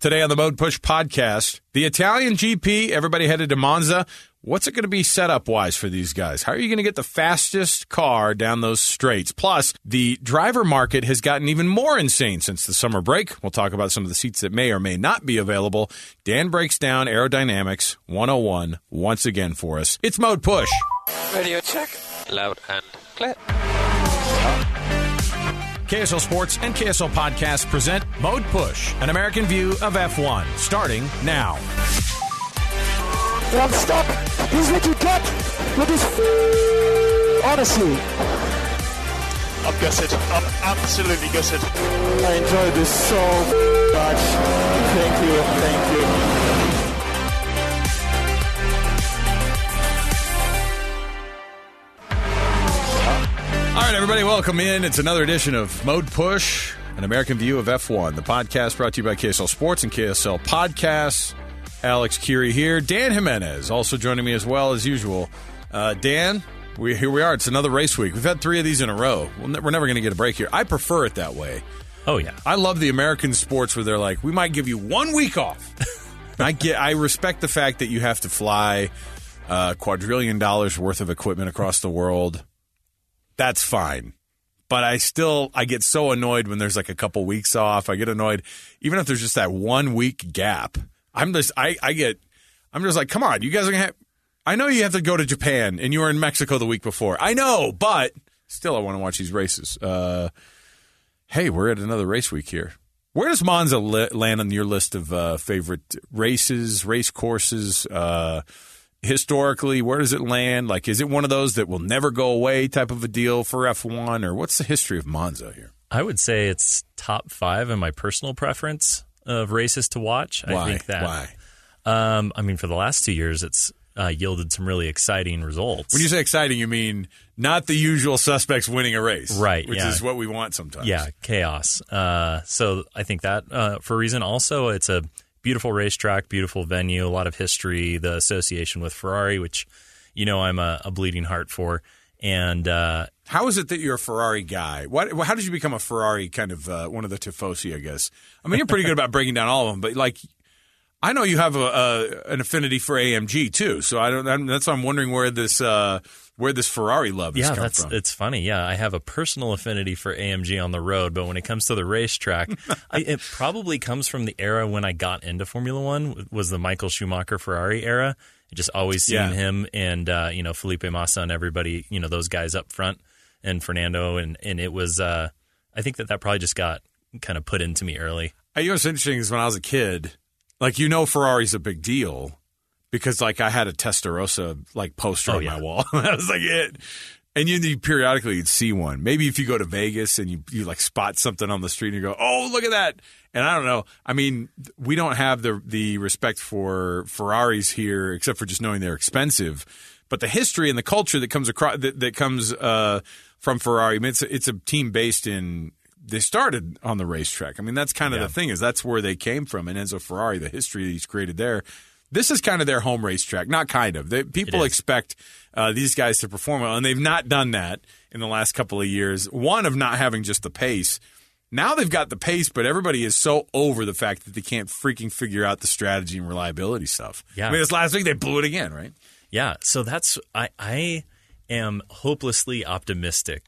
Today on the Mode Push podcast, the Italian GP, everybody headed to Monza. What's it going to be setup wise for these guys? How are you going to get the fastest car down those straights? Plus, the driver market has gotten even more insane since the summer break. We'll talk about some of the seats that may or may not be available. Dan breaks down aerodynamics 101 once again for us. It's Mode Push. Radio check. Loud and clear. KSL Sports and KSL Podcast present Mode Push, an American view of F1, starting now. One stop. He's looking cut with his. Honestly, I'm gutted. I'm absolutely gutted. I enjoyed this so much. Thank you. Thank you. All right, everybody, welcome in. It's another edition of Mode Push, an American view of F1. The podcast brought to you by KSL Sports and KSL Podcasts. Alex Kirry here. Dan Jimenez also joining me as well as usual. Uh, Dan, we, here we are. It's another race week. We've had three of these in a row. We'll ne- We're never going to get a break here. I prefer it that way. Oh yeah. I love the American sports where they're like, we might give you one week off. I get, I respect the fact that you have to fly uh, quadrillion dollars worth of equipment across the world. That's fine, but I still I get so annoyed when there's like a couple weeks off. I get annoyed even if there's just that one week gap. I'm just I I get I'm just like, come on, you guys are gonna have. I know you have to go to Japan and you were in Mexico the week before. I know, but still, I want to watch these races. Uh, hey, we're at another race week here. Where does Monza li- land on your list of uh, favorite races, race courses? Uh, historically, where does it land? Like, is it one of those that will never go away type of a deal for F1, or what's the history of Monza here? I would say it's top five in my personal preference of races to watch. Why? I think that. Why? Um, I mean, for the last two years, it's uh, yielded some really exciting results. When you say exciting, you mean not the usual suspects winning a race, Right, Which yeah. is what we want sometimes. yeah, chaos. Uh, so I think that uh, for a reason. Also, it's a beautiful racetrack, beautiful venue, a lot of history, the association with Ferrari, which you know I'm a, a bleeding heart for, and uh, How is it that you're a Ferrari guy? What, how did you become a Ferrari kind of uh, one of the tifosi? I guess. I mean, you're pretty good about breaking down all of them, but like, I know you have a, a an affinity for AMG too. So I don't. I'm, that's why I'm wondering where this uh, where this Ferrari love has Yeah, that's from. it's funny. Yeah, I have a personal affinity for AMG on the road, but when it comes to the racetrack, I, it probably comes from the era when I got into Formula One. Was the Michael Schumacher Ferrari era? Just always seeing Yeah. him and uh, you know Felipe Massa and everybody, you know those guys up front and Fernando, and and it was. Uh, I think that that probably just got kind of put into me early. I, you know what's interesting is when I was a kid, like you know, Ferrari's a big deal because like I had a Testarossa like poster Oh, on yeah. my wall. I was like it. And you, you periodically you'd see one. Maybe if you go to Vegas and you you like spot something on the street and you go, "Oh, look at that!" And I don't know. I mean, we don't have the the respect for Ferraris here, except for just knowing they're expensive. But the history and the culture that comes across that, that comes uh, from Ferrari, I mean, it's a, it's a team based in. They started on the racetrack. I mean, that's kind of Yeah. the thing is that's where they came from. And Enzo Ferrari, the history that he's created there, this is kind of their home racetrack. Not kind of. They, people expect uh, these guys to perform well, and they've not done that in the last couple of years. One of not having just the pace. Now they've got the pace, but everybody is so over the fact that they can't freaking figure out the strategy and reliability stuff. Yeah. I mean, this last week they blew it again, right? Yeah, so that's I I am hopelessly optimistic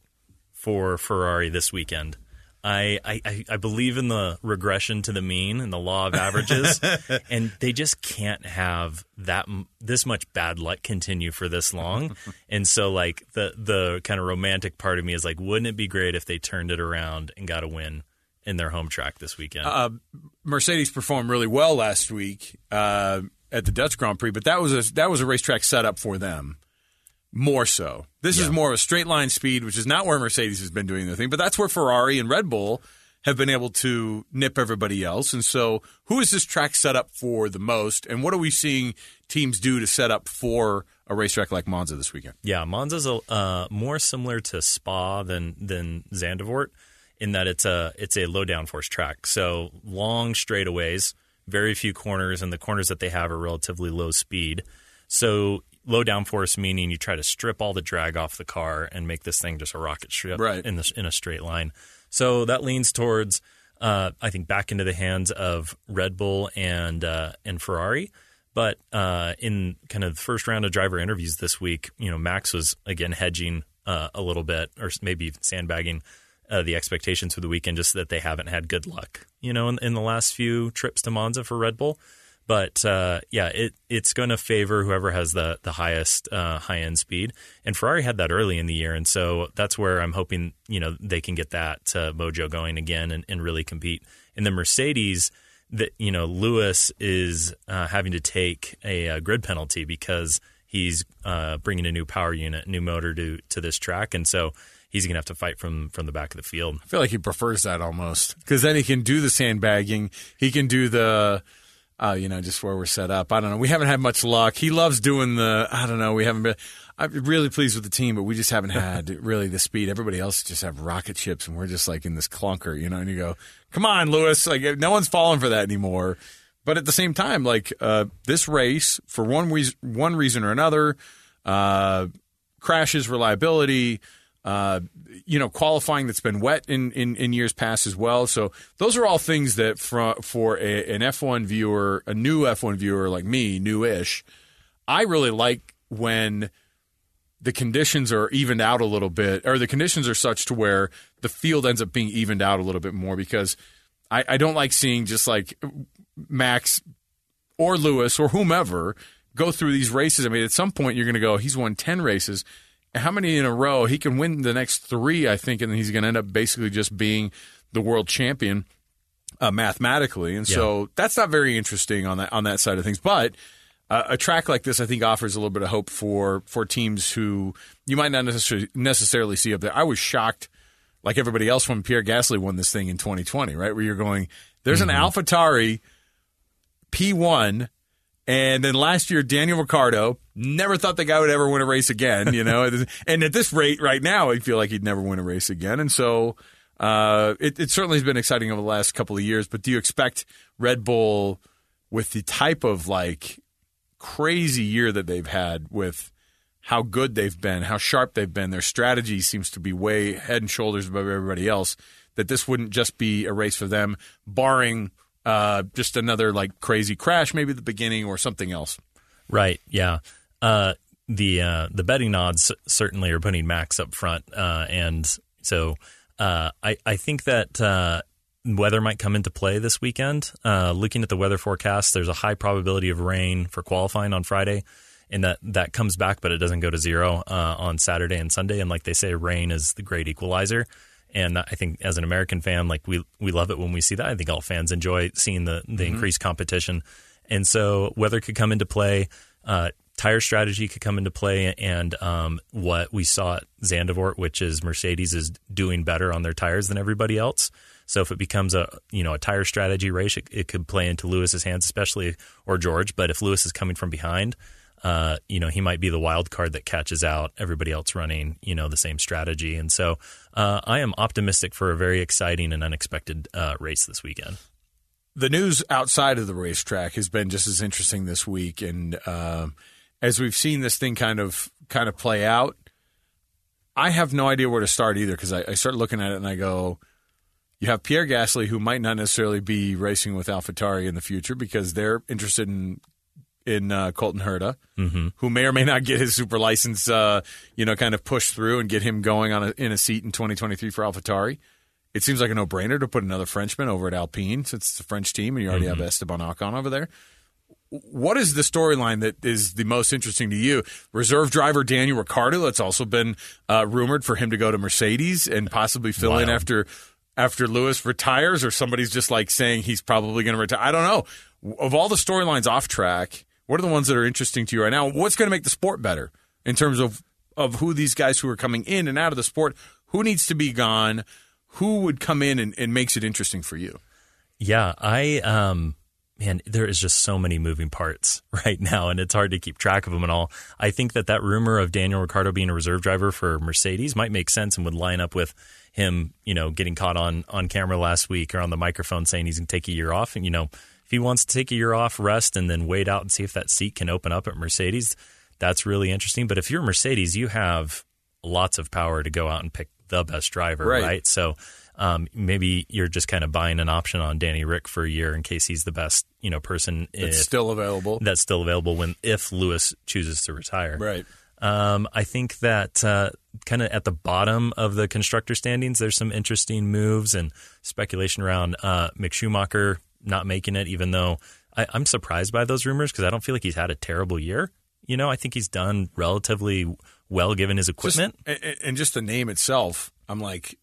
for Ferrari this weekend. I, I, I- believe in the regression to the mean and the law of averages, and they just can't have that this much bad luck continue for this long. and so, like the the kind of romantic part of me is like, wouldn't it be great if they turned it around and got a win in their home track this weekend? Uh, Mercedes performed really well last week uh, at the Dutch Grand Prix, but that was a that was a racetrack set up for them. More so, this is more of a straight line speed, which is not where Mercedes has been doing their thing, but that's where Ferrari and Red Bull have been able to nip everybody else. And so, who is this track set up for the most? And what are we seeing teams do to set up for a racetrack like Monza this weekend? Yeah, Monza's a, uh, more similar to Spa than than Zandvoort in that it's a it's a low downforce track. So long straightaways, very few corners, and the corners that they have are relatively low speed. So low downforce meaning you try to strip all the drag off the car and make this thing just a rocket ship Right. in the in a straight line. So that leans towards uh, I think, back into the hands of Red Bull and uh, and Ferrari. But uh, in kind of the first round of driver interviews this week, you know, Max was again hedging uh, a little bit, or maybe even sandbagging uh, the expectations for the weekend, just that they haven't had good luck, you know, in, in the last few trips to Monza for Red Bull. But uh, yeah, it it's going to favor whoever has the the highest uh, high end speed. And Ferrari had that early in the year, and so that's where I'm hoping you know they can get that uh, mojo going again and, and really compete. And the Mercedes, that you know Lewis is uh, having to take a, a, grid penalty because he's uh, bringing a new power unit, new motor to to this track, and so he's going to have to fight from from the back of the field. I feel like he prefers that almost because then he can do the sandbagging. He can do the uh, you know, just where we're set up. I don't know. We haven't had much luck. He loves doing the. I don't know. We haven't been. I'm really pleased with the team, but we just haven't had really the speed. Everybody else just have rocket ships, and we're just like in this clunker, you know. And you go, "Come on, Lewis!" Like no one's falling for that anymore. But at the same time, like uh, this race, for one reason, one reason or another, uh, crashes, reliability uh, you know, qualifying that's been wet in, in, in, years past as well. So those are all things that for, for a, an F1 viewer, a new F1 viewer like me, newish, I really like when the conditions are evened out a little bit, or the conditions are such to where the field ends up being evened out a little bit more because I, I don't like seeing just like Max or Lewis or whomever go through these races. I mean, at some point you're going to go, he's won 10 races how many in a row? He can win the next three, I think, and he's going to end up basically just being the world champion uh, mathematically. And yeah. so that's not very interesting on that on that side of things. But uh, a track like this, I think, offers a little bit of hope for for teams who you might not necessarily necessarily see up there. I was shocked, like everybody else, when Pierre Gasly won this thing in 2020, right? Where you're going, there's mm-hmm. an AlphaTauri P1 and then last year, Daniel Ricciardo never thought the guy would ever win a race again, you know. and at this rate, right now, I feel like he'd never win a race again. And so uh, it, it, certainly has been exciting over the last couple of years. But do you expect Red Bull, with the type of like crazy year that they've had, with how good they've been, how sharp they've been, their strategy seems to be way head and shoulders above everybody else, that this wouldn't just be a race for them, barring uh, just another like crazy crash, maybe at the beginning or something else. Right. Yeah. Uh, the uh, the betting odds certainly are putting Max up front, uh, and so uh, I I think that uh, weather might come into play this weekend. looking at the weather forecast, there's a high probability of rain for qualifying on Friday. And that, that comes back, but it doesn't go to zero on Saturday and Sunday. And like they say, rain is the great equalizer. And I think as an American fan, like we we love it when we see that. I think all fans enjoy seeing the the mm-hmm. increased competition. And so weather could come into play, uh, tire strategy could come into play, and um, what we saw at Zandvoort, which is Mercedes is doing better on their tires than everybody else. So if it becomes a you know a tire strategy race, it, it could play into Lewis's hands, especially or George. But if Lewis is coming from behind, uh, you know, he might be the wild card that catches out everybody else running, you know, the same strategy. And so uh, I am optimistic for a very exciting and unexpected uh, race this weekend. The news outside of the racetrack has been just as interesting this week, and uh, as we've seen this thing kind of kind of play out, I have no idea where to start either because I, I start looking at it and I go, you have Pierre Gasly, who might not necessarily be racing with AlphaTauri in the future because they're interested in in uh, Colton Herta, mm-hmm. who may or may not get his super license, uh, you know, kind of pushed through and get him going on a, in a seat in 2023 for AlphaTauri. It seems like a no-brainer to put another Frenchman over at Alpine since it's a French team and you already mm-hmm. have Esteban Ocon over there. What is the storyline that is the most interesting to you? Reserve driver Daniel Ricciardo, that's also been uh, rumored for him to go to Mercedes and possibly fill Wild. in after after Lewis retires, or somebody's just like saying he's probably going to retire. I don't know. Of all the storylines off track, what are the ones that are interesting to you right now? What's going to make the sport better in terms of of who these guys who are coming in and out of the sport, who needs to be gone, who would come in and, and makes it interesting for you? Yeah, I um man, there is just so many moving parts right now, and it's hard to keep track of them and all. I think that that rumor of Daniel Ricciardo being a reserve driver for Mercedes might make sense and would line up with him, you know, getting caught on on camera last week or on the microphone saying he's going to take a year off, and you know, if he wants to take a year off, rest, and then wait out and see if that seat can open up at Mercedes, that's really interesting. But if you're Mercedes, you have lots of power to go out and pick the best driver, right? right? So Um, maybe you're just kind of buying an option on Danny Rick for a year in case he's the best, you know, person It's if- still available. that's still available when if Lewis chooses to retire. Right. Um, I think that uh, kind of at the bottom of the constructor standings, there's some interesting moves and speculation around uh, Mick Schumacher not making it, even though I, I'm surprised by those rumors because I don't feel like he's had a terrible year. You know, I think he's done relatively well given his Just, equipment. and, and just the name itself, I'm like,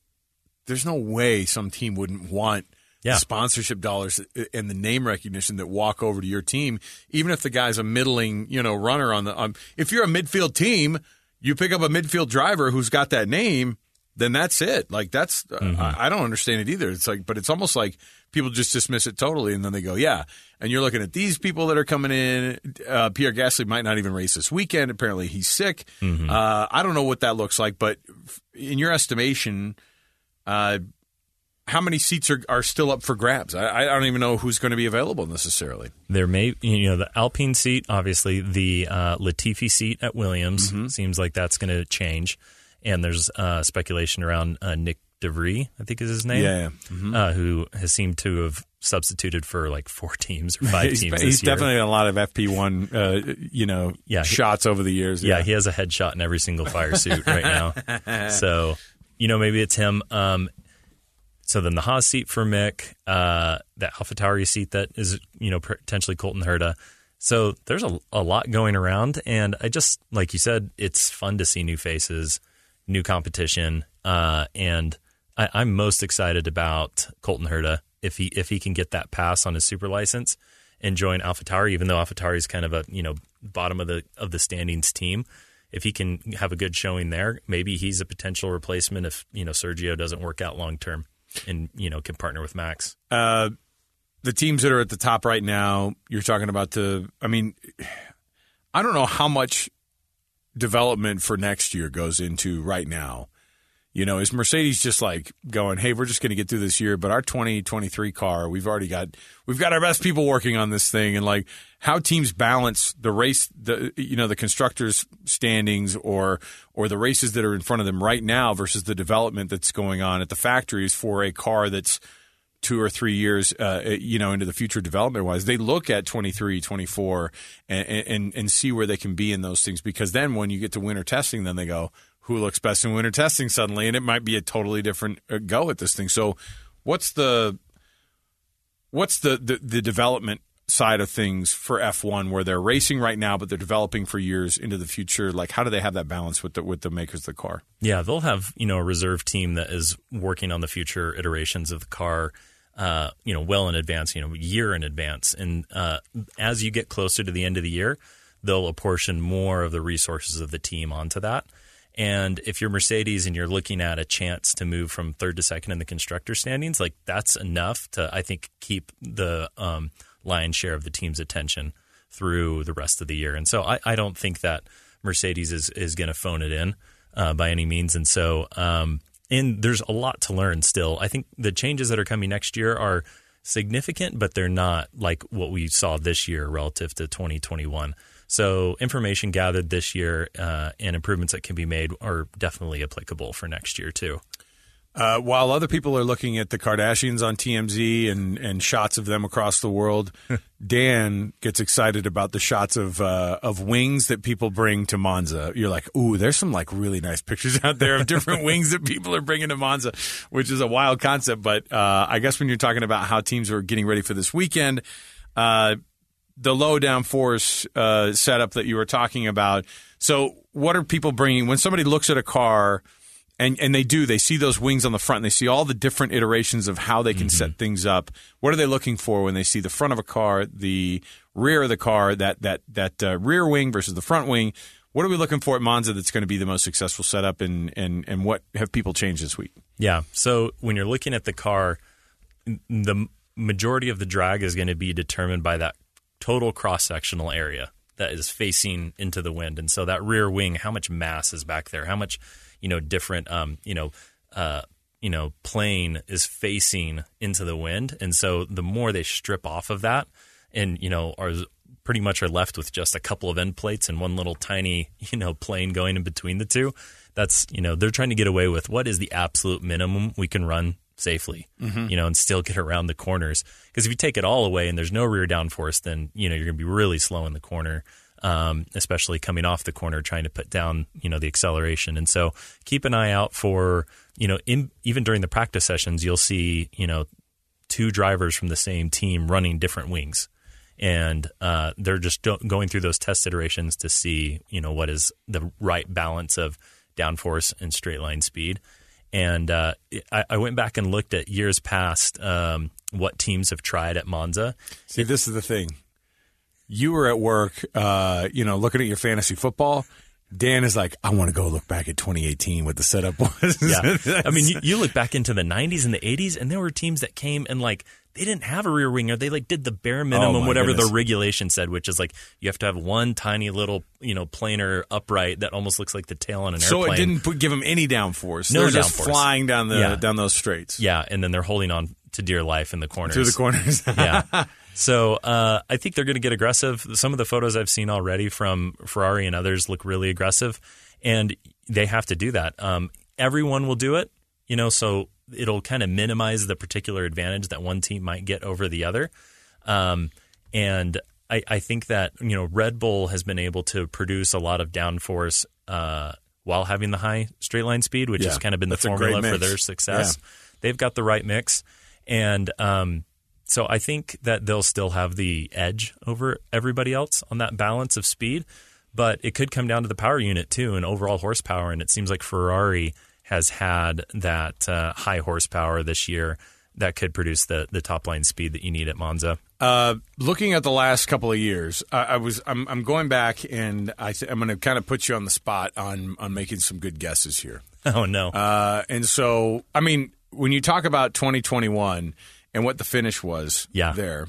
there's no way some team wouldn't want Yeah. the sponsorship dollars and the name recognition that walk over to your team, even if the guy's a middling, you know, runner on the. Um, if you're a midfield team, you pick up a midfield driver who's got that name, then that's it. Like that's uh, I, I don't understand it either. It's like, but it's almost like people just dismiss it totally, and then they go, yeah. And you're looking at these people that are coming in. Uh, Pierre Gasly might not even race this weekend. Apparently, he's sick. Uh, I don't know what that looks like, but in your estimation, uh, how many seats are, are still up for grabs? I, I don't even know who's going to be available necessarily. There may, you know, the Alpine seat, obviously, the uh, Latifi seat at Williams Mm-hmm. seems like that's going to change. And there's uh, speculation around uh, Nick DeVries, I think is his name, Yeah, yeah. uh, who has seemed to have substituted for like four teams or five he's teams this he's definitely a lot of FP1, uh, you know, Yeah, he- shots over the years. yeah, he has a headshot in every single fire suit right now. So, you know, maybe it's him. Um, so then the Haas seat for Mick, uh, the AlphaTauri seat that is, you know, potentially Colton Herta. So there's a, a lot going around. And I just, like you said, it's fun to see new faces, new competition. Uh, and I, I'm most excited about Colton Herta if he if he can get that pass on his super license and join AlphaTauri, even though AlphaTauri is kind of a you know bottom of the of the standings team. If he can have a good showing there, maybe he's a potential replacement if you know Sergio doesn't work out long term, and you know can partner with Max. Uh, the teams that are at the top right now, you're talking about the. I mean, I don't know how much development for next year goes into right now. You know, is Mercedes just like going, "Hey, we're just going to get through this year, but our 2023 car, we've already got we've got our best people working on this thing." And like how teams balance the race, the you know, the constructors standings or or the races that are in front of them right now versus the development that's going on at the factories for a car that's two or three years, uh, you know, into the future development wise, they look at 23, 24 and, and, and see where they can be in those things. Because then when you get to winter testing, then they go, who looks best in winter testing suddenly? And it might be a totally different uh, go at this thing. So what's the, what's the, the, the development side of things for F1 where they're racing right now, but they're developing for years into the future? Like, how do they have that balance with the, with the makers of the car? Yeah, they'll have you know a reserve team that is working on the future iterations of the car. Uh, you know, well in advance, you know, year in advance, and uh, as you get closer to the end of the year, they'll apportion more of the resources of the team onto that. And if you're Mercedes and you're looking at a chance to move from third to second in the constructor standings, like that's enough to, I think, keep the um, lion's share of the team's attention through the rest of the year. And so I, I don't think that Mercedes is, is going to phone it in uh, by any means. And so, um, and there's a lot to learn still. I think the changes that are coming next year are significant, but they're not like what we saw this year relative to 2021. So information gathered this year uh, and improvements that can be made are definitely applicable for next year too. Uh, while other people are looking at the Kardashians on TMZ and, and shots of them across the world, Dan gets excited about the shots of uh, of wings that people bring to Monza. You're like, ooh, there's some like really nice pictures out there of different wings that people are bringing to Monza, which is a wild concept. But uh, I guess when you're talking about how teams are getting ready for this weekend, uh, the low down force uh, setup that you were talking about. So, what are people bringing when somebody looks at a car? and and they do they see those wings on the front and they see all the different iterations of how they can set things up what are they looking for when they see the front of a car the rear of the car that that that uh, rear wing versus the front wing what are we looking for at Monza that's going to be the most successful setup and and and what have people changed this week Yeah. So when you're looking at the car, the majority of the drag is going to be determined by that total cross sectional area that is facing into the wind. And so that rear wing, how much mass is back there? How much, you know, different, um, you know, uh, you know, plane is facing into the wind. And so the more they strip off of that and, you know, are pretty much are left with just a couple of end plates and one little tiny, you know, plane going in between the two. That's, you know, they're trying to get away with what is the absolute minimum we can run safely, Mm-hmm. you know, and still get around the corners. Because if you take it all away and there's no rear downforce, then you know you're going to be really slow in the corner, um, especially coming off the corner trying to put down you know the acceleration. And so keep an eye out for you know in, even during the practice sessions, you'll see you know two drivers from the same team running different wings. And uh, they're just going through those test iterations to see, you know, what is the right balance of downforce and straight line speed. And uh, I, I went back and looked at years past um, what teams have tried at Monza. See, this is the thing. You were at work, uh, you know, looking at your fantasy football. Dan is like, I want to go look back at 2018 what the setup was. Yeah. I mean, you, you look back into the 90s and the 80s, and there were teams that came and like they didn't have a rear wing, or they like did the bare minimum, Oh, whatever goodness. the regulation said, which is like you have to have one tiny little, you know, planer upright that almost looks like the tail on an so airplane. So it didn't put, give them any downforce. No They're just downforce. flying down the Yeah. down those straights Yeah, and then they're holding on to dear life in the corners. through the corners. yeah. So uh, I think they're going to get aggressive. Some of the photos I've seen already from Ferrari and others look really aggressive, and they have to do that. Um, everyone will do it, you know, so it'll kind of minimize the particular advantage that one team might get over the other. Um, and I, I think that you know Red Bull has been able to produce a lot of downforce uh, while having the high straight line speed, which Yeah, has kind of been the formula for their success. Yeah. They've got the right mix, and um, so I think that they'll still have the edge over everybody else on that balance of speed. But it could come down to the power unit too and overall horsepower. And it seems like Ferrari has had that uh, high horsepower this year that could produce the the top line speed that you need at Monza. Uh, looking at the last couple of years, I, I was I'm, I'm going back and I th- I'm going to kind of put you on the spot on on making some good guesses here. Oh no! Uh, and so, I mean, when you talk about 2021 and what the finish was Yeah. there,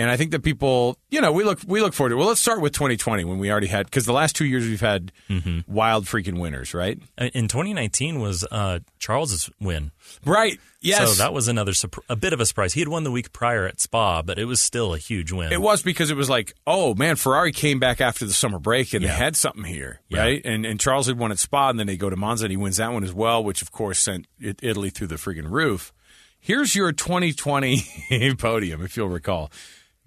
and I think that people, you know, we look we look forward to. Well, let's start with 2020 when we already had because the last two years we've had Mm-hmm. wild freaking winners, right? In 2019 was uh, Charles's win. Right. Yes. So that was another a bit of a surprise. He had won the week prior at Spa, but it was still a huge win. It was because it was like, oh man, Ferrari came back after the summer break and Yeah. they had something here, Yeah. right? And and Charles had won at Spa, and then they go to Monza and he wins that one as well, which of course sent Italy through the friggin' roof. Here's your 2020 podium, if you'll recall: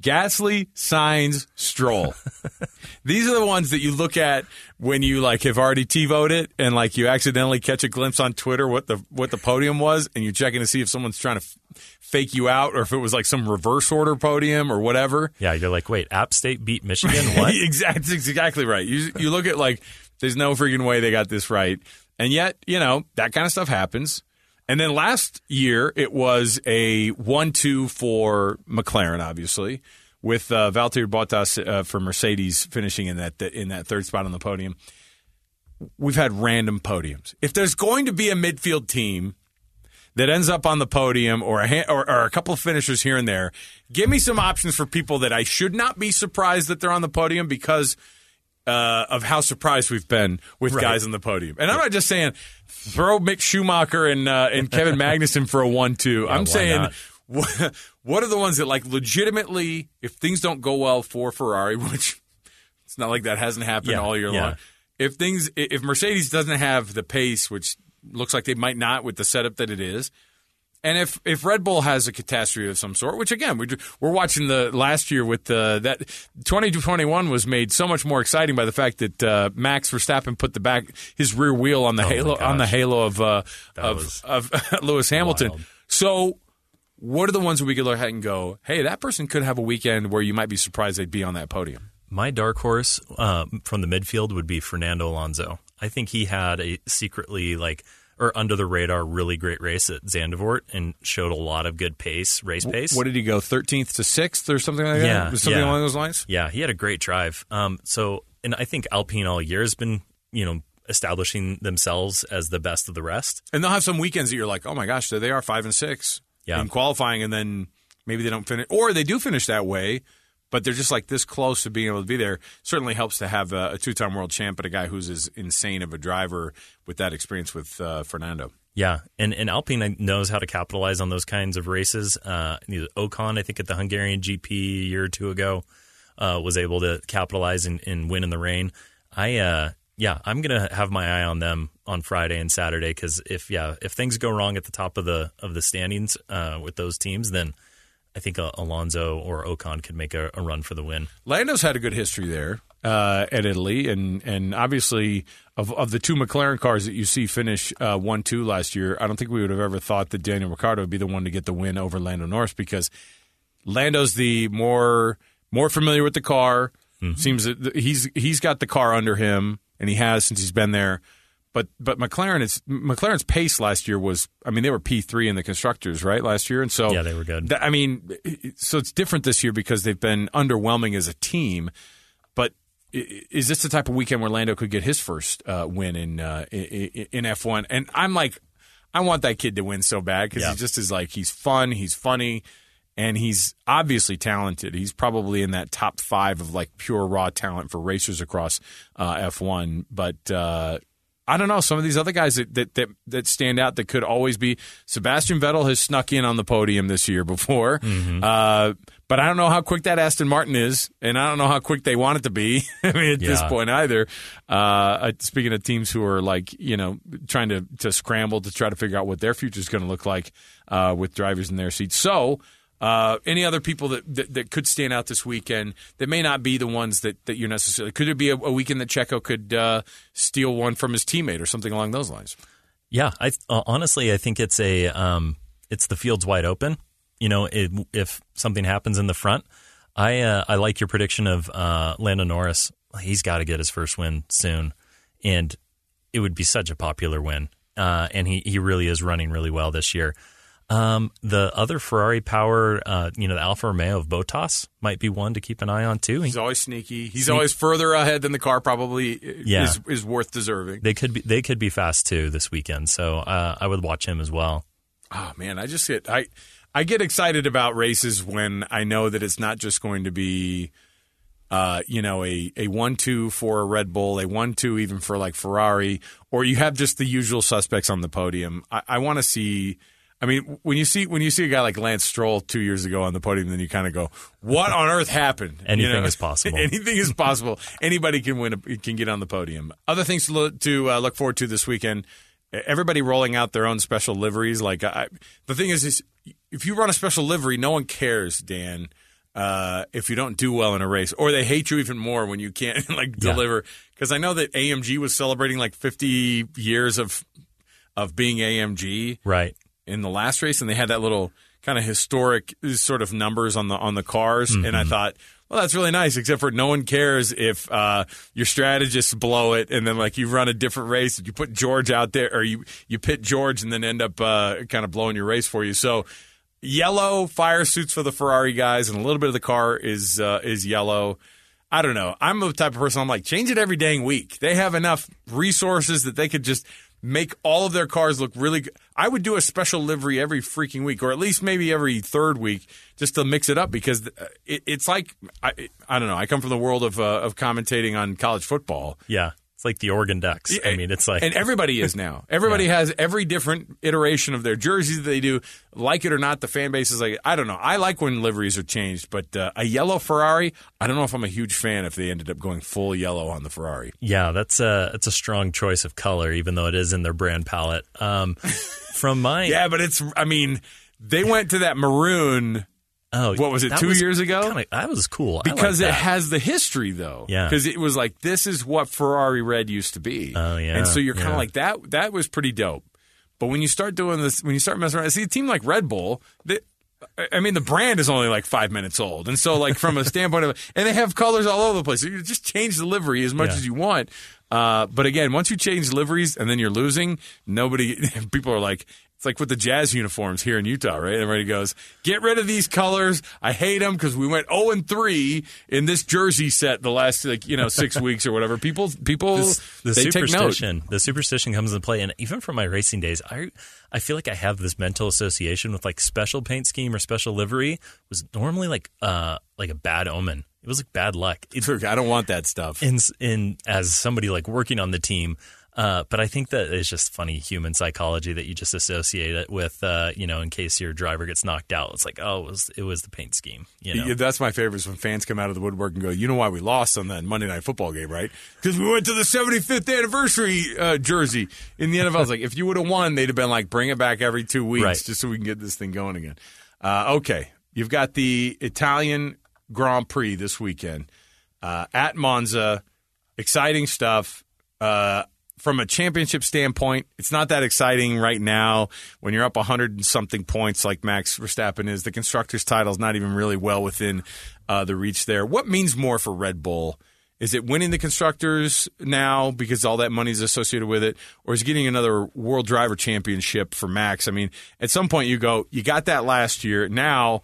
Gasly, Sainz, Stroll. These are the ones that you look at when you like have already TiVoed it and like you accidentally catch a glimpse on Twitter what the what the podium was and you're checking to see if someone's trying to f- fake you out or if it was like some reverse order podium or whatever. yeah, you're like, wait, App State beat Michigan? What? exactly, exactly right. You you look at like there's no freaking way they got this right, and yet you know that kind of stuff happens. And then last year it was a one-two for McLaren, obviously, with uh, Valtteri Bottas uh, for Mercedes finishing in that in that third spot on the podium. We've had random podiums. If there's going to be a midfield team that ends up on the podium or a or, or a couple of finishers here and there, give me some options for people that I should not be surprised that they're on the podium because uh, of how surprised we've been with Right. guys on the podium. And I'm not just saying throw Mick Schumacher and uh, and Kevin Magnussen for a one-two. I'm saying. What, what are the ones that like legitimately, if things don't go well for Ferrari, which it's not like that hasn't happened Yeah, all year yeah. long. If things, if Mercedes doesn't have the pace, which looks like they might not with the setup that it is, and if if Red Bull has a catastrophe of some sort, which again we we're watching the last year with the that 2021 was made so much more exciting by the fact that uh, Max Verstappen put the back his rear wheel on the Oh halo on the halo of uh, of, of Lewis Hamilton. wild. So. What are the ones that we could look at and go, hey, that person could have a weekend where you might be surprised they'd be on that podium? My dark horse uh, from the midfield would be Fernando Alonso. I think he had a secretly like or under the radar really great race at Zandvoort and showed a lot of good pace, race pace. What did he go, 13th to 6th or something like that? Yeah, Was something yeah. along those lines? Yeah, he had a great drive. Um, so, and I think Alpine all year has been, you know, establishing themselves as the best of the rest. And they'll have some weekends that you're like, oh my gosh, there they are, 5 and 6 Yeah. in qualifying, and then maybe they don't finish, or they do finish that way, but they're just like this close to being able to be there. Certainly helps to have a, a two time world champ, but a guy who's as insane of a driver with that experience with uh, Fernando. Yeah, and and Alpine knows how to capitalize on those kinds of races. Uh, Ocon, I think, at the Hungarian GP a year or two ago, uh, was able to capitalize and, and win in the rain. I uh, yeah, I'm gonna have my eye on them on Friday and Saturday because if yeah, if things go wrong at the top of the of the standings uh, with those teams, then I think uh, Alonso or Ocon could make a, a run for the win. Lando's had a good history there uh, at Italy, and and obviously of of the two McLaren cars that you see finish uh, one two last year, I don't think we would have ever thought that Daniel Ricciardo would be the one to get the win over Lando Norris because Lando's the more more familiar with the car. Seems that he's he's got the car under him, and he has since he's been there. But but McLaren is McLaren's pace last year was I mean they were P three in the constructors right last year, and so Yeah, they were good. th- I mean, so it's different this year because they've been underwhelming as a team. But is this the type of weekend where Lando could get his first uh, win in uh, in F one? And I'm like, I want that kid to win so bad because Yeah. he just is like he's fun, he's funny, and he's obviously talented. He's probably in that top five of like pure raw talent for racers across uh, F one. But uh, I don't know some of these other guys that, that that that stand out that could always be. Sebastian Vettel has snuck in on the podium this year before, uh, but I don't know how quick that Aston Martin is, and I don't know how quick they want it to be. I mean, at this point either. Uh, uh, speaking of teams who are like you know trying to to scramble to try to figure out what their future is going to look like uh, with drivers in their seats. So. Uh, any other people that, that that could stand out this weekend that may not be the ones that, that you're necessarily could it be a, a weekend that Checo could uh, steal one from his teammate or something along those lines? Yeah, I uh, honestly I think it's a um, it's the field's wide open. You know, it, if something happens in the front, I uh, I like your prediction of uh, Lando Norris. He's got to get his first win soon, and it would be such a popular win. Uh, and he he really is running really well this year. Um, the other Ferrari power, uh, you know, the Alfa Romeo of Bottas might be one to keep an eye on too. He's always sneaky. He's always further ahead than the car probably Yeah. is is worth deserving. they could be they could be fast too this weekend, so uh, I would watch him as well. Oh man, I just get I I get excited about races when I know that it's not just going to be uh, you know, a, a one two for a Red Bull, a one two even for like Ferrari, or you have just the usual suspects on the podium. I, I want to see. I mean, when you see when you see a guy like Lance Stroll two years ago on the podium, then you kind of go, "What on earth happened?" You Anything is possible. Anything is possible. Anybody can win. A, can get on the podium. Other things to look, to uh, look forward to this weekend. Everybody rolling out their own special liveries. Like I, the thing is, is if you run a special livery, no one cares, Dan. Uh, if you don't do well in a race, or they hate you even more when you can't like Yeah. deliver. Because I know that AMG was celebrating like 50 years of of being AMG Right. In the last race, and they had that little kind of historic sort of numbers on the on the cars, and Mm-hmm. I thought, well, that's really nice. Except for no one cares if uh, your strategists blow it, and then like you run a different race, you put George out there, or you you pit George, and then end up uh, kind of blowing your race for you. So. Yellow fire suits for the Ferrari guys, and a little bit of the car is uh, is yellow. I don't know. I'm the type of person. I'm like, change it every dang week. They have enough resources that they could just make all of their cars look really good. I would do a special livery every freaking week, or at least maybe every third week, just to mix it up because uh, it, it's like I, I don't know. I come from the world of uh, of commentating on college football. Yeah. It's like the Oregon Ducks. I mean, it's like and everybody is now. Everybody has every different iteration of their jerseys that they do. Like it or not, the fan base is like I don't know. I like when liveries are changed, but uh, a yellow Ferrari, I don't know if I'm a huge fan if they ended up going full yellow on the Ferrari. Yeah, that's a it's a strong choice of color, even though it is in their brand palette. Um, from my Yeah, but it's. I mean, they went to that maroon oh, what was it, that two years ago? kinda- that was cool I like because it that. has the history though. Yeah. because it was like this is what Ferrari red used to be. Oh, yeah, and so you're kind of yeah. like that. That was pretty dope. But when you start doing this, when you start messing around, see a team like Red Bull. They, I mean, the brand is only like five minutes old, and so like from a standpoint of, and they have colors all over the place. So you just change the livery as much Yeah. as you want. Uh, but again, once you change liveries and then you're losing, nobody, people are like, it's like with the Jazz uniforms here in Utah, right? Everybody goes, get rid of these colors. I hate them because we went 0 and 3 in this jersey set the last like you know six weeks or whatever. People, people, This- the they take note. superstition the superstition comes into play and even from my racing days i i feel like i have this mental association with like special paint scheme or special livery was normally like uh like a bad omen it was like bad luck it, I don't want that stuff. in in as somebody like working on the team Uh, but I think that it's just funny human psychology that you just associate it with, uh, you know, in case your driver gets knocked out. It's like, oh, it was, it was the paint scheme. You know? Yeah, that's my favorite is when fans come out of the woodwork and go, "You know why we lost on that Monday night football game, right? Because we went to the 75th anniversary uh, jersey in the NFL." It's like if you would have won, they'd have been like, "Bring it back every two weeks Right. just so we can get this thing going again." Uh, okay, you've got the Italian Grand Prix this weekend uh, at Monza. Exciting stuff. Uh, from a championship standpoint, it's not that exciting right now when you're up 100 and something points like Max Verstappen is. The constructors' title is not even really well within uh, the reach there. What means more for Red Bull? Is it winning the constructors now because all that money is associated with it, or is getting another World Driver Championship for Max? I mean, at some point you go, you got that last year. Now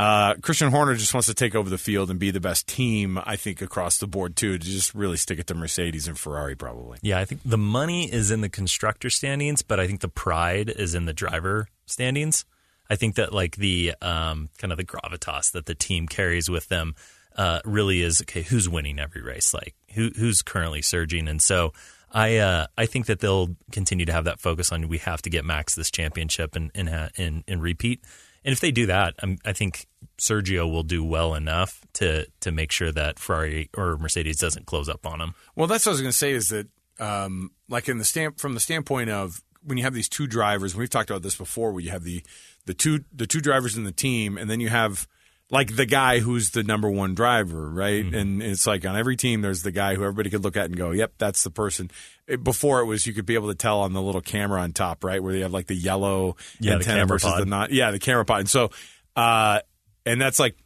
uh, Christian Horner just wants to take over the field and be the best team, I think, across the board, too, to just really stick it to Mercedes and Ferrari, probably. Yeah, I think the money is in the constructor standings, but I think the pride is in the driver standings. I think that like the um, kind of the gravitas that the team carries with them uh, really is okay. Who's winning every race? Like who who's currently surging? And so I uh, I think that they'll continue to have that focus on we have to get Max this championship and and and, and repeat. And if they do that, i I think Sergio will do well enough to to make sure that Ferrari or Mercedes doesn't close up on him. Well, that's what I was going to say is that, um, like in the stamp from the standpoint of when you have these two drivers, we've talked about this before, where you have the the two the two drivers in the team, and then you have like the guy who's the number one driver, right? Mm-hmm. And it's like on every team, there's the guy who everybody could look at and go, "Yep, that's the person." It, before it was, you could be able to tell on the little camera on top, right, where they have like the yellow Yeah, antenna camera versus pod. the not, yeah, the camera pod. And so, uh, and that's like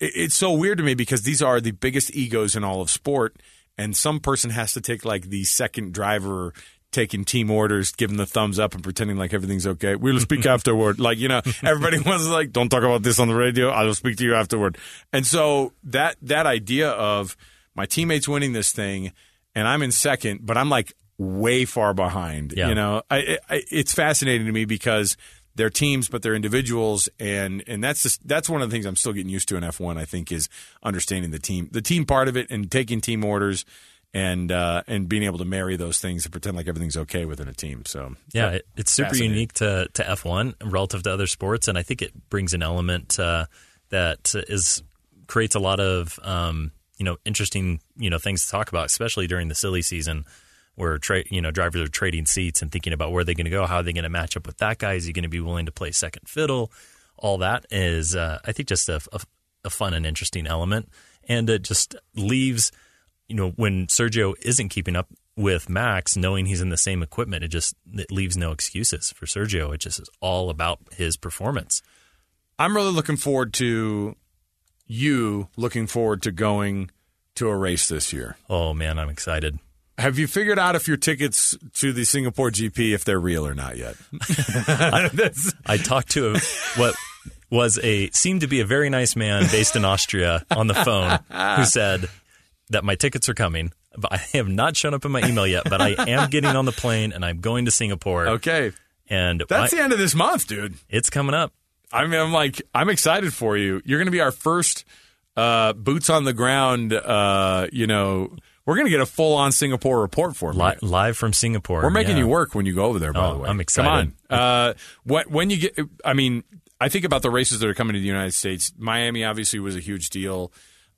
it- it's so weird to me because these are the biggest egos in all of sport, and some person has to take like the second driver taking team orders, giving the thumbs up and pretending like everything's okay. We'll speak afterward. Like, you know, everybody to like, don't talk about this on the radio. I will speak to you afterward. And so that that idea of my teammates winning this thing and I'm in second, but I'm like way far behind. Yeah. You know, I, I, it's fascinating to me because they're teams, but they're individuals, and and that's just, that's one of the things I'm still getting used to in F1. I think is understanding the team, the team part of it, and taking team orders. And uh, and being able to marry those things and pretend like everything's okay within a team. So Yeah, it, it's super unique to, to F1 relative to other sports, and I think it brings an element uh, that is creates a lot of um, you know interesting you know things to talk about, especially during the silly season where tra- you know drivers are trading seats and thinking about where they're going to go, how are they going to match up with that guy? Is he going to be willing to play second fiddle? All that is, uh, I think, just a, a, a fun and interesting element, and it just leaves you know, when Sergio isn't keeping up with Max, knowing he's in the same equipment, it just it leaves no excuses for Sergio. It just is all about his performance. I'm really looking forward to you looking forward to going to a race this year. Oh man, I'm excited. Have you figured out if your tickets to the Singapore GP if they're real or not yet? That's- I talked to a, what was a seemed to be a very nice man based in Austria on the phone who said that my tickets are coming. But I have not shown up in my email yet, but I am getting on the plane and I'm going to Singapore. okay. And That's I- the end of this month, dude. it's coming up. I mean, I'm like, I'm excited for you. You're going to be our first uh, boots on the ground. Uh, you know, we're going to get a full on Singapore report for. Li- live from Singapore. We're making Yeah. you work when you go over there. By Oh, the way, I'm excited. Come on. Uh, what when you get? I mean, I think about the races that are coming to the United States. Miami obviously was a huge deal.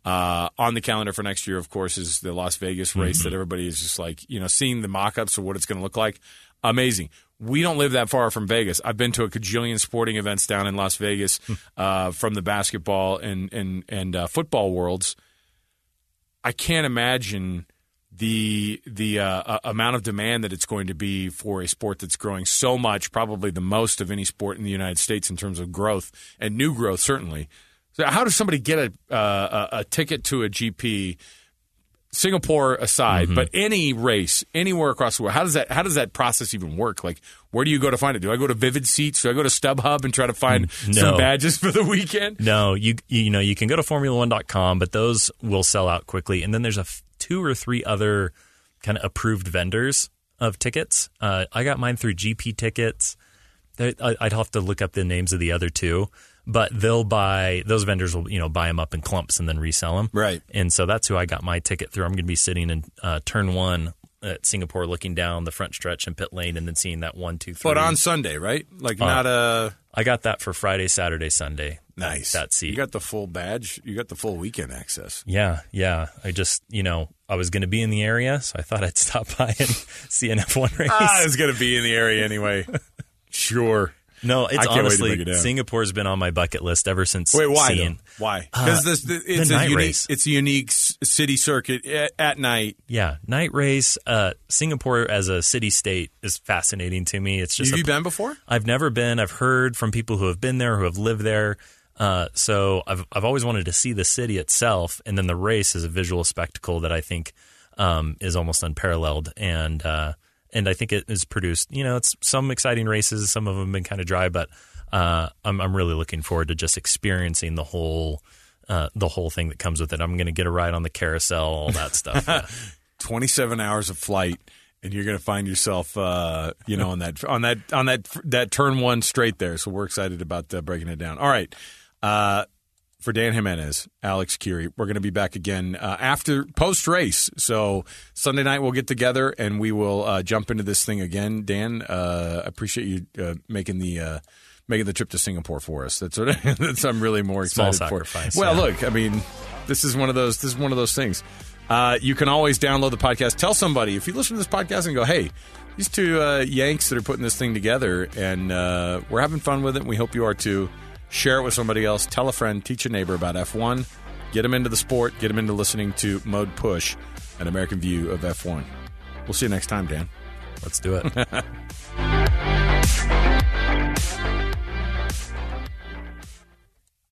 Uh, on the calendar for next year, of course, is the Las Vegas race Mm-hmm. that everybody is just like, you know, seeing the mock ups of what it's going to look like. Amazing. We don't live that far from Vegas. I've been to a cajillion sporting events down in Las Vegas Hmm. uh, from the basketball and and and uh, football worlds. I can't imagine the the uh, amount of demand that it's going to be for a sport that's growing so much, probably the most of any sport in the United States in terms of growth and new growth, certainly. So, how does somebody get a uh, a ticket to a GP? Singapore aside, but any race anywhere across the world, how does that how does that process even work? Like, where do you go to find it? Do I go to Vivid Seats? Do I go to StubHub and try to find some badges for the weekend? No, you you know you can go to formula1.com, but those will sell out quickly. And then there's a f- two or three other kind of approved vendors of tickets. Uh, I got mine through GP Tickets. I'd have to look up the names of the other two, but they'll buy those vendors will you know buy them up in clumps and then resell them. Right. And so that's who I got my ticket through. I'm going to be sitting in uh, turn one at Singapore, looking down the front stretch and pit lane, and then seeing that one, two, three. But on Sunday, right? Like not a I got that for Friday, Saturday, Sunday. nice that seat. You got the full badge. You got the full weekend access. Yeah, yeah. I just, you know, I was going to be in the area, so I thought I'd stop by and see an F1 race. Ah, I was going to be in the area anyway. sure. No, it's can't wait to honestly it. Singapore's been on my bucket list ever since. Wait, why? Seeing. Why? Uh, Because this it's the a night unique. race. It's a unique city circuit at, at night. Yeah, night race. Uh, Singapore as a city state is fascinating to me. It's just Have a you been before? I've never been. I've heard from people who have been there, who have lived there. Uh, so I've I've always wanted to see the city itself, and then the race is a visual spectacle that I think um, is almost unparalleled. And uh, and I think it is produced. You know, it's some exciting races. Some of them have been kind of dry, but uh, I'm I'm really looking forward to just experiencing the whole. Uh, the whole thing that comes with it. I'm going to get a ride on the carousel, all that stuff. Yeah. 27 hours of flight and you're going to find yourself uh, you know on that on that on that that turn one straight there so we're excited about uh, breaking it down all right uh, for Dan Jimenez, Alex Kirry, we're going to be back again uh, after post race. So Sunday night we'll get together and we will uh, jump into this thing again. Dan, uh, I appreciate you uh, making the uh, making the trip to Singapore for us. That's what that's I'm really more excited for. Well, yeah. look, I mean, this is one of those. This is one of those things. Uh, you can always download the podcast. Tell somebody if you listen to this podcast and go, "Hey, these two uh, Yanks that are putting this thing together, and uh, we're having fun with it. and We hope you are too." Share it with somebody else. Tell a friend. Teach a neighbor about F1. Get them into the sport. Get them into listening to Mode Push, an American view of F1. We'll see you next time, Dan. Let's do it.